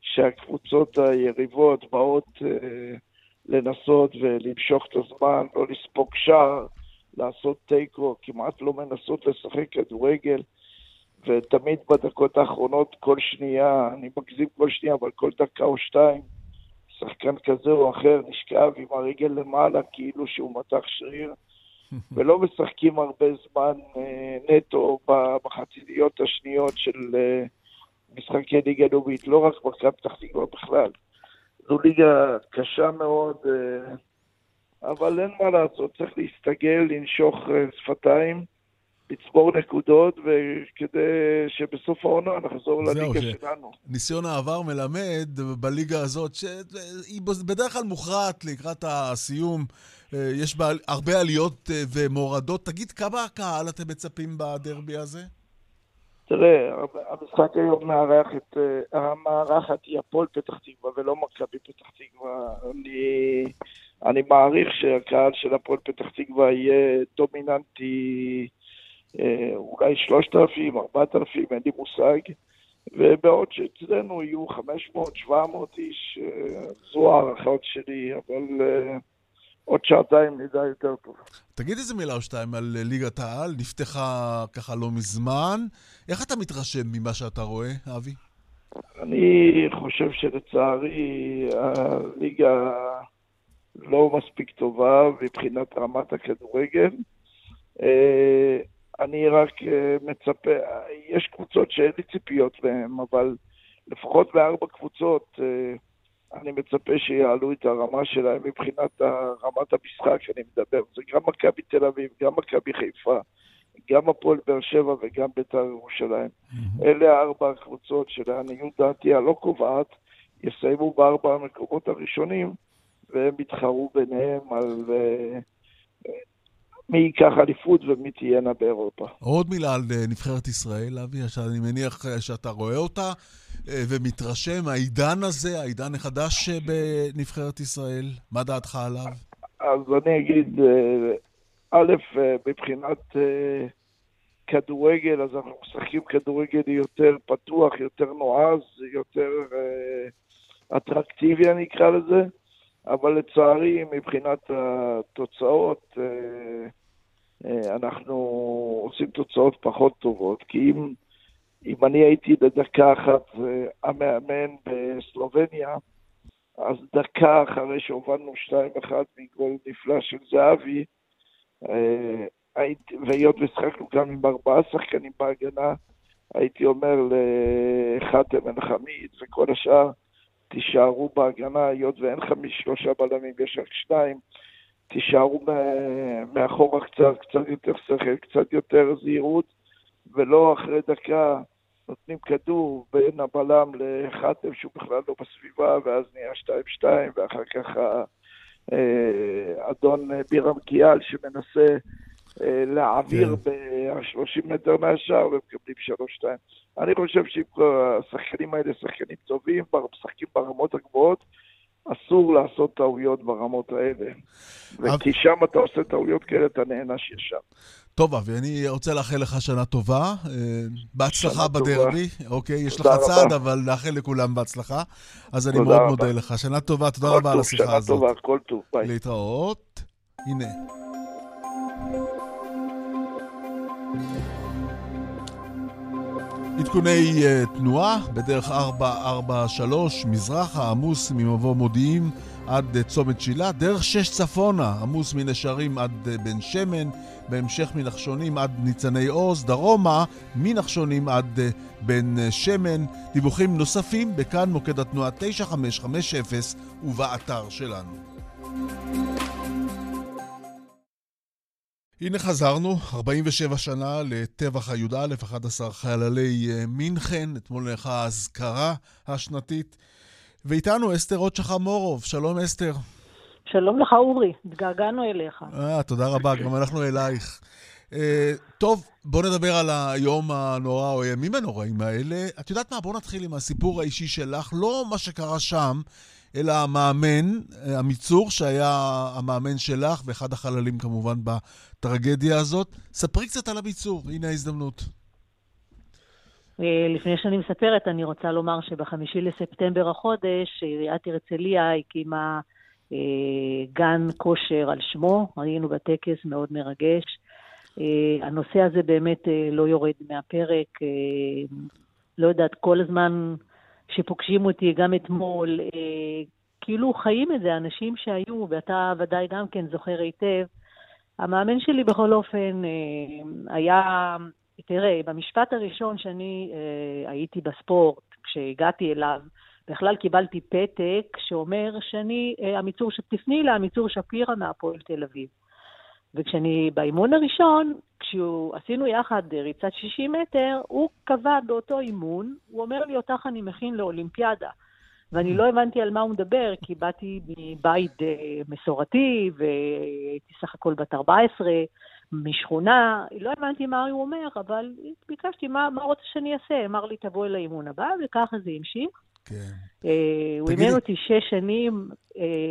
שהקבוצות היריבות באות אה, לנסות ולמשוך את הזמן, לא לספוג שער, לעשות תיקו, כמעט לא מנסות לשחק כדורגל, ותמיד בדקות האחרונות כל שנייה, אני מגזים כל שנייה, אבל כל דקה או שתיים, שחקן כזה או אחר נשכב עם הרגל למעלה כאילו שהוא מתח שריר, ולא משחקים הרבה זמן אה, נטו בחציות השניות של... אה, משחקי ליגה לאומית, לא רק מכבי פתח תקווה בכלל. זו ליגה קשה מאוד, אה, אבל אין מה לעשות, צריך להסתגל, לנשוך אה, שפתיים, לצבור נקודות, וכדי שבסוף העונה נחזור לליגה ש... שלנו. ניסיון העבר מלמד בליגה הזאת, שהיא בדרך כלל מוכרעת לקראת הסיום. אה, יש בה הרבה עליות ומורדות. תגיד, כמה קהל אתם מצפים בדרבי הזה? תראה, המשחק היום מארח את, אה, המארחת היא הפועל פתח תקווה ולא מכבי פתח תקווה. אני, אני מעריך שהקהל של הפועל פתח תקווה יהיה דומיננטי אה, אולי 3,000, 4,000, אין לי מושג. ובעוד שאצלנו יהיו 500-700 איש, אה, זו הערכה שלי, אבל... עוד שעתיים נדע יותר טוב. תגיד איזה מילה או שתיים על ליגת העל, נפתחה ככה לא מזמן. איך אתה מתרשם ממה שאתה רואה, אבי? אני חושב שלצערי הליגה לא מספיק טובה מבחינת רמת הכדורגל. אה, אני רק אה, מצפה, יש קבוצות שאין לי ציפיות מהן, אבל לפחות בארבע קבוצות אה, אני מצפה שיעלו את הרמה שלהם מבחינת רמת המשחק שאני מדבר. זה גם מכבי תל אביב, גם מכבי חיפה, גם הפועל באר שבע וגם בית"ר ירושלים. אלה ארבע הקבוצות שלעניות דעתי הלא קובעת, יסיימו בארבע המקומות הראשונים, והם יתחרו ביניהם על uh, מי ייקח אליפות ומי תהיינה באירופה. עוד מילה על אה, נבחרת ישראל, אבי, שאני מניח אה, שאתה רואה אותה. אה, ומתרשם, העידן הזה, העידן החדש בנבחרת ישראל, מה דעתך עליו? אז אני אגיד, א', מבחינת כדורגל, אז אנחנו משחקים כדורגל יותר פתוח, יותר נועז, יותר אטרקטיבי, אני אקרא לזה, אבל לצערי, מבחינת התוצאות, אנחנו עושים תוצאות פחות טובות, כי אם... אם אני הייתי לדקה אחת המאמן בסלובניה, אז דקה אחרי שהובלנו 2-1 מגול נפלא של זהבי, אה, והיות ושחקנו גם עם ארבעה שחקנים בהגנה, הייתי אומר לחתם אל חמיד וכל השאר, תישארו בהגנה, היות ואין חמיש שלושה בלמים, יש רק שניים, תישארו מאחורה קצת, קצת יותר שכל, קצת יותר זהירות, ולא אחרי דקה נותנים כדור בין הבלם לחתם שהוא בכלל לא בסביבה, ואז נהיה 2-2, ואחר כך האדון בירם קיאל שמנסה אה, להעביר כן. ב-30 מטר מהשאר ומקבלים 3-2. אני חושב שאם השחקנים האלה שחקנים טובים, משחקים ברמות הגבוהות, אסור לעשות טעויות ברמות האלה. כי שם אתה עושה טעויות כאלה, אתה נענש ישר. טוב, אבי, אני רוצה לאחל לך שנה טובה. אה, בהצלחה בדרבי. אוקיי, יש לך צעד, אבל נאחל לכולם בהצלחה. אז אני מאוד מודה לך. שנה טובה, תודה רבה על השיחה הזאת. שנה טובה, כל טוב, ביי. להתראות. הנה. עדכוני uh, תנועה בדרך 443, מזרחה עמוס ממבוא מודיעין עד uh, צומת שילה, דרך 6 צפונה עמוס מנשרים עד uh, בן שמן, בהמשך מנחשונים עד ניצני עוז, דרומה מנחשונים עד uh, בן uh, שמן. דיווחים נוספים בכאן מוקד התנועה 9550 ובאתר שלנו. הנה חזרנו, 47 שנה לטבח הי"א, 11 חללי אה, מינכן, אתמול נערכה האזכרה השנתית. ואיתנו אסתר רוטשחה מורוב, שלום אסתר. שלום לך אורי, התגעגענו אליך. אה, תודה רבה, גם אנחנו אלייך. אה, טוב, בוא נדבר על היום הנורא או הימים הנוראים האלה. את יודעת מה? בוא נתחיל עם הסיפור האישי שלך, לא מה שקרה שם, אלא המאמן, אה, המיצור, שהיה המאמן שלך, ואחד החללים כמובן בטרגדיה הזאת. ספרי קצת על המיצור, הנה ההזדמנות. אה, לפני שאני מספרת, אני רוצה לומר שבחמישי לספטמבר החודש, עיריית הרצליה הקימה אה, גן כושר על שמו, היינו בטקס מאוד מרגש. הנושא הזה באמת לא יורד מהפרק. לא יודעת, כל הזמן שפוגשים אותי גם אתמול, אה, כאילו חיים את זה, אנשים שהיו, ואתה ודאי גם כן זוכר היטב. המאמן שלי בכל אופן אה, היה, תראה, במשפט הראשון שאני אה, הייתי בספורט, כשהגעתי אליו, בכלל קיבלתי פתק שאומר שאני, אה, עמיצור, שתפני לעמיצור שפירא מהפועל תל אביב. וכשאני, באימון הראשון, כשעשינו יחד ריצת 60 מטר, הוא קבע באותו אימון, הוא אומר לי, אותך אני מכין לאולימפיאדה. ואני לא הבנתי על מה הוא מדבר, כי באתי מבית אה, מסורתי, והייתי סך הכל בת 14, משכונה, לא הבנתי מה הוא אומר, אבל ביקשתי, מה, מה רוצה שאני אעשה? אמר לי, תבוא אל האימון הבא, וככה זה המשיך. כן. אה, הוא אימן אותי שש שנים,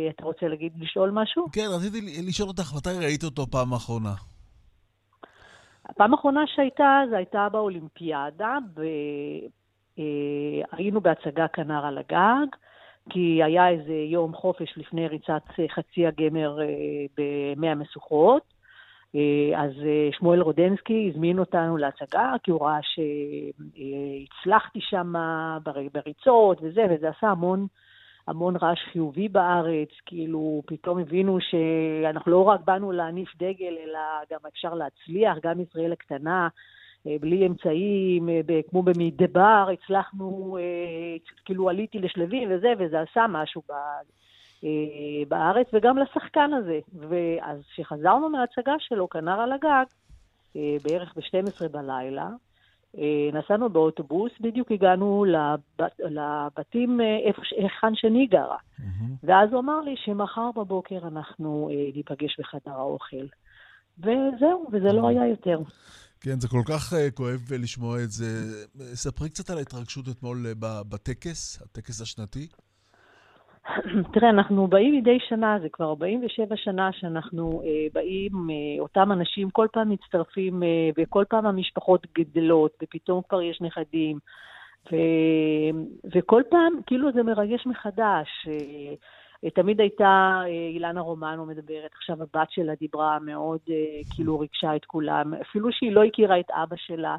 אתה רוצה להגיד, לשאול משהו? כן, רציתי לשאול אותך, מתי ראית אותו פעם אחרונה? הפעם האחרונה שהייתה, זה הייתה באולימפיאדה, והיינו אה, בהצגה כנר על הגג, כי היה איזה יום חופש לפני ריצת חצי הגמר במאה המשוכות. אה, אז אה, שמואל רודנסקי הזמין אותנו להצגה, כי הוא ראה שהצלחתי שם בריצות וזה, וזה עשה המון, המון רעש חיובי בארץ, כאילו פתאום הבינו שאנחנו לא רק באנו להניף דגל, אלא גם אפשר להצליח, גם ישראל הקטנה, אה, בלי אמצעים, כמו במדבר, הצלחנו, כאילו עליתי לשלבים וזה, וזה עשה משהו אה, בארץ, וגם לשחקן הזה. ואז כשחזרנו מההצגה שלו, כנר על הגג, אה, בערך ב-12 בלילה, אה, נסענו באוטובוס, בדיוק הגענו לבת, לבתים איפה, היכן שאני גרה. Mm-hmm. ואז הוא אמר לי שמחר בבוקר אנחנו ניפגש בחדר האוכל. וזהו, וזה לא היה יותר. כן, זה כל כך uh, כואב לשמוע את זה. ספרי קצת על ההתרגשות אתמול בטקס, הטקס השנתי. תראה, אנחנו באים מדי שנה, זה כבר 47 שנה שאנחנו אה, באים, אה, אותם אנשים כל פעם מצטרפים, אה, וכל פעם המשפחות גדלות, ופתאום כבר יש נכדים, ו, וכל פעם, כאילו זה מרגש מחדש. אה, תמיד הייתה אה, אילנה רומנו מדברת, עכשיו הבת שלה דיברה מאוד, אה, כאילו ריגשה את כולם, אפילו שהיא לא הכירה את אבא שלה.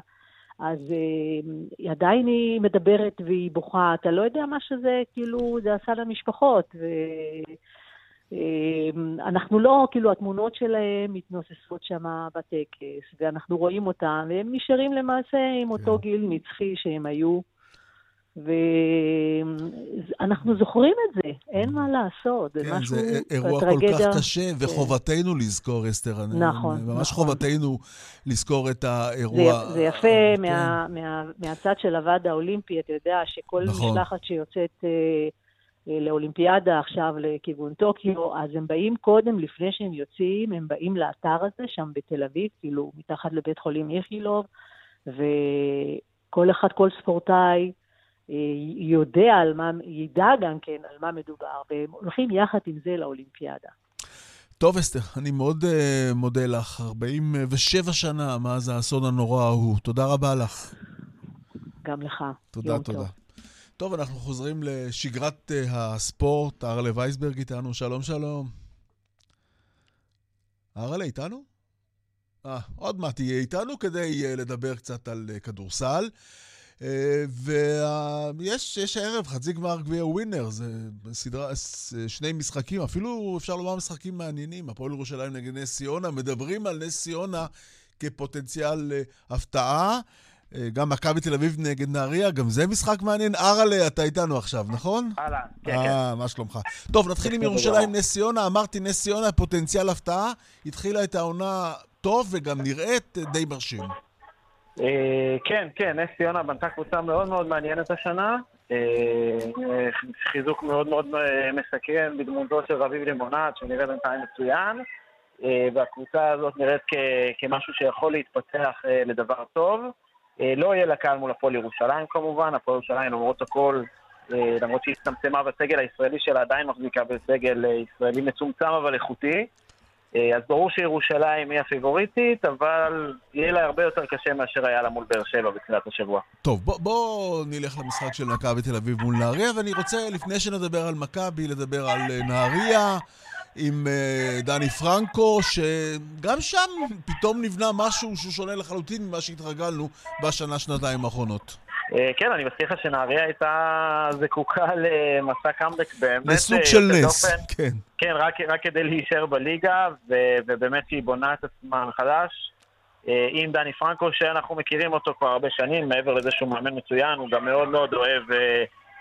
אז אה, עדיין היא מדברת והיא בוכה, אתה לא יודע מה שזה, כאילו, זה עשה למשפחות. ו... אה, אנחנו לא, כאילו, התמונות שלהם מתנוססות שם בטקס, ואנחנו רואים אותם, והם נשארים למעשה עם אותו כן. גיל נצחי שהם היו. ואנחנו זוכרים את זה, אין מה לעשות. כן, משהו, זה אירוע טרגדיה. כל כך קשה, כן. וחובתנו לזכור, אסתר. נכון. ממש נכון. חובתנו לזכור את האירוע. זה, זה יפה כן. מה, מה, מהצד של הוועד האולימפי, אתה יודע שכל נכון. משלחת שיוצאת אה, אה, לאולימפיאדה עכשיו לכיוון טוקיו, אז הם באים קודם, לפני שהם יוצאים, הם באים לאתר הזה, שם בתל אביב, כאילו מתחת לבית חולים איכילוב, וכל אחד, כל ספורטאי, יודע על מה, ידע גם כן על מה מדובר, והם הולכים יחד עם זה לאולימפיאדה. טוב, אסתר, אני מאוד uh, מודה לך. 47 שנה מאז האסון הנורא ההוא. תודה רבה לך. גם לך. תודה, יום תודה. טוב. טוב, אנחנו חוזרים לשגרת uh, הספורט. ארלה וייסברג איתנו, שלום שלום. ארלה איתנו? אה, עוד מעט תהיה איתנו כדי uh, לדבר קצת על uh, כדורסל. אה, ויש הערב חצי גמר גביע ווינר, זה סדרה, שני משחקים, אפילו אפשר לומר משחקים מעניינים. הפועל ירושלים נגד נס ציונה, מדברים על נס ציונה כפוטנציאל אה, הפתעה. אה, גם מכבי תל אביב נגד נהריה, גם זה משחק מעניין. אראלה, אתה איתנו עכשיו, נכון? אהלן, כן, כן. אה, מה שלומך? טוב, נתחיל עם ירושלים, נס ציונה. אמרתי, נס ציונה, פוטנציאל הפתעה. התחילה את העונה טוב וגם נראית די מרשים. אה, כן, כן, נס ציונה בנתה קבוצה מאוד מאוד מעניינת השנה. אה, חיזוק מאוד מאוד אה, מסכן בדמותו של רביב לימונד, שנראה בינתיים מצוין. והקבוצה הזאת נראית כמשהו שיכול להתפתח לדבר טוב. לא יהיה לה קהל מול הפועל ירושלים כמובן, הפועל ירושלים למרות הכל, למרות שהיא הצטמצמה בסגל הישראלי שלה, עדיין מחזיקה בסגל ישראלי מצומצם אבל איכותי. אה, אז ברור שירושלים היא הפיבוריטית, אבל יהיה לה הרבה יותר קשה מאשר היה לה מול באר שבע בתחילת השבוע. טוב, בוא, בוא נלך למשחק של מכבי תל אביב מול נהריה, ואני רוצה, לפני שנדבר על מכבי, לדבר על אה, נהריה. עם uh, דני פרנקו, שגם שם פתאום נבנה משהו שהוא שונה לחלוטין ממה שהתרגלנו בשנה-שנתיים האחרונות. אה, כן, אני מזכיר לך שנהריה הייתה זקוקה למסע קאמבק באמת... לסוג של אה, נס, כן. כן, רק, רק כדי להישאר בליגה, ו, ובאמת היא בונה את עצמה מחדש. אה, עם דני פרנקו, שאנחנו מכירים אותו כבר הרבה שנים, מעבר לזה שהוא מאמן מצוין, הוא גם מאוד מאוד אוהב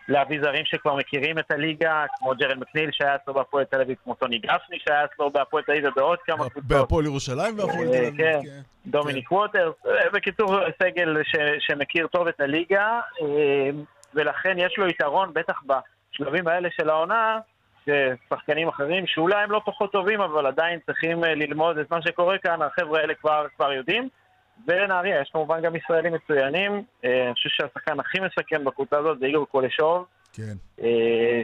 להביא זרים שכבר מכירים את הליגה, כמו ג'רן מקניל שהיה אצלו בהפועל תל אביב, כמו טוני גפני שהיה אצלו בהפועל תל אביב ובעוד כמה קבוצות. בהפועל ירושלים והפועל תל אביב, כן. כן. דומיניק ווטרס, אה, בקיצור, סגל שמכיר טוב את הליגה, אה, ולכן יש לו יתרון, בטח בשלבים האלה של העונה, ששחקנים אחרים, שאולי הם לא פחות טובים, אבל עדיין צריכים אה, ללמוד את מה שקורה כאן, החבר'ה האלה כבר, כבר יודעים. ולנהריה יש כמובן גם ישראלים מצוינים. אני חושב שהשחקן הכי מסכן בקבוצה הזאת זה איגור קולשוב. כן.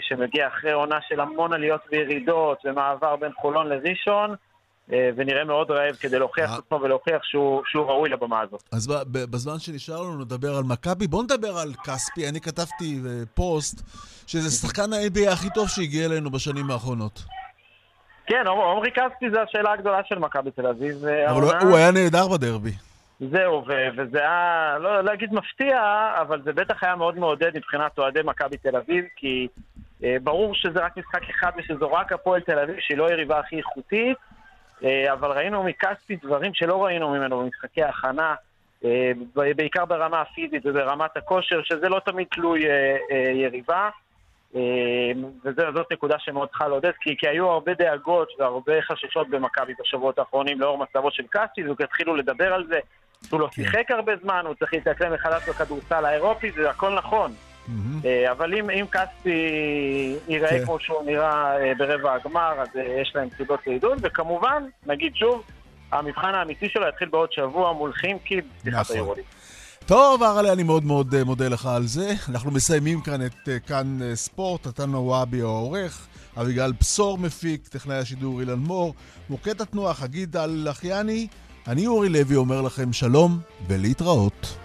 שמגיע אחרי עונה של המון עליות וירידות ומעבר בין חולון לראשון. אה, ונראה מאוד רעב כדי להוכיח את עצמו ולהוכיח שהוא, שהוא ראוי לבמה הזאת. אז בזמן שנשאר לנו נדבר על מכבי, בואו נדבר על כספי. אני כתבתי אה, פוסט שזה שחקן ה-NBA הכי טוב שהגיע אלינו בשנים האחרונות. כן, עמרי כספי זה השאלה הגדולה של מכבי תל אביב. אה, אבל. הוא היה נהדר בדרבי. זהו, וזה היה, לא להגיד מפתיע, אבל זה בטח היה מאוד מעודד מבחינת אוהדי מכבי תל אביב, כי אה, ברור שזה רק משחק אחד ושזו רק הפועל תל אביב, שהיא לא היריבה הכי איכותית, אה, אבל ראינו מקספי דברים שלא ראינו ממנו במשחקי ההכנה, אה, בעיקר ברמה הפיזית וברמת הכושר, שזה לא תמיד תלוי אה, יריבה. וזאת נקודה שמאוד צריכה לעודד, כי, כי היו הרבה דאגות והרבה חששות במכבי בשבועות האחרונים לאור מצבו של קסטי, והתחילו לדבר על זה, שהוא לא כן. שיחק הרבה זמן, הוא צריך להתאקלם מחדש בכדורסל האירופי, זה הכל נכון. Mm-hmm. אבל אם, אם כספי ייראה כן. כמו שהוא נראה אה, ברבע הגמר, אז אה, יש להם סיבות לעידוד, וכמובן, נגיד שוב, המבחן האמיתי שלו יתחיל בעוד שבוע מול חימקי בפתיחת נכון. היורוליג. טוב, אראלה, אני מאוד מאוד מודה לך על זה. אנחנו מסיימים כאן את כאן ספורט, נתן נוואבי העורך, אביגל בשור מפיק, טכנאי השידור אילן מור, מוקד התנועה חגית דל לחיאני. אני אורי לוי אומר לכם שלום ולהתראות.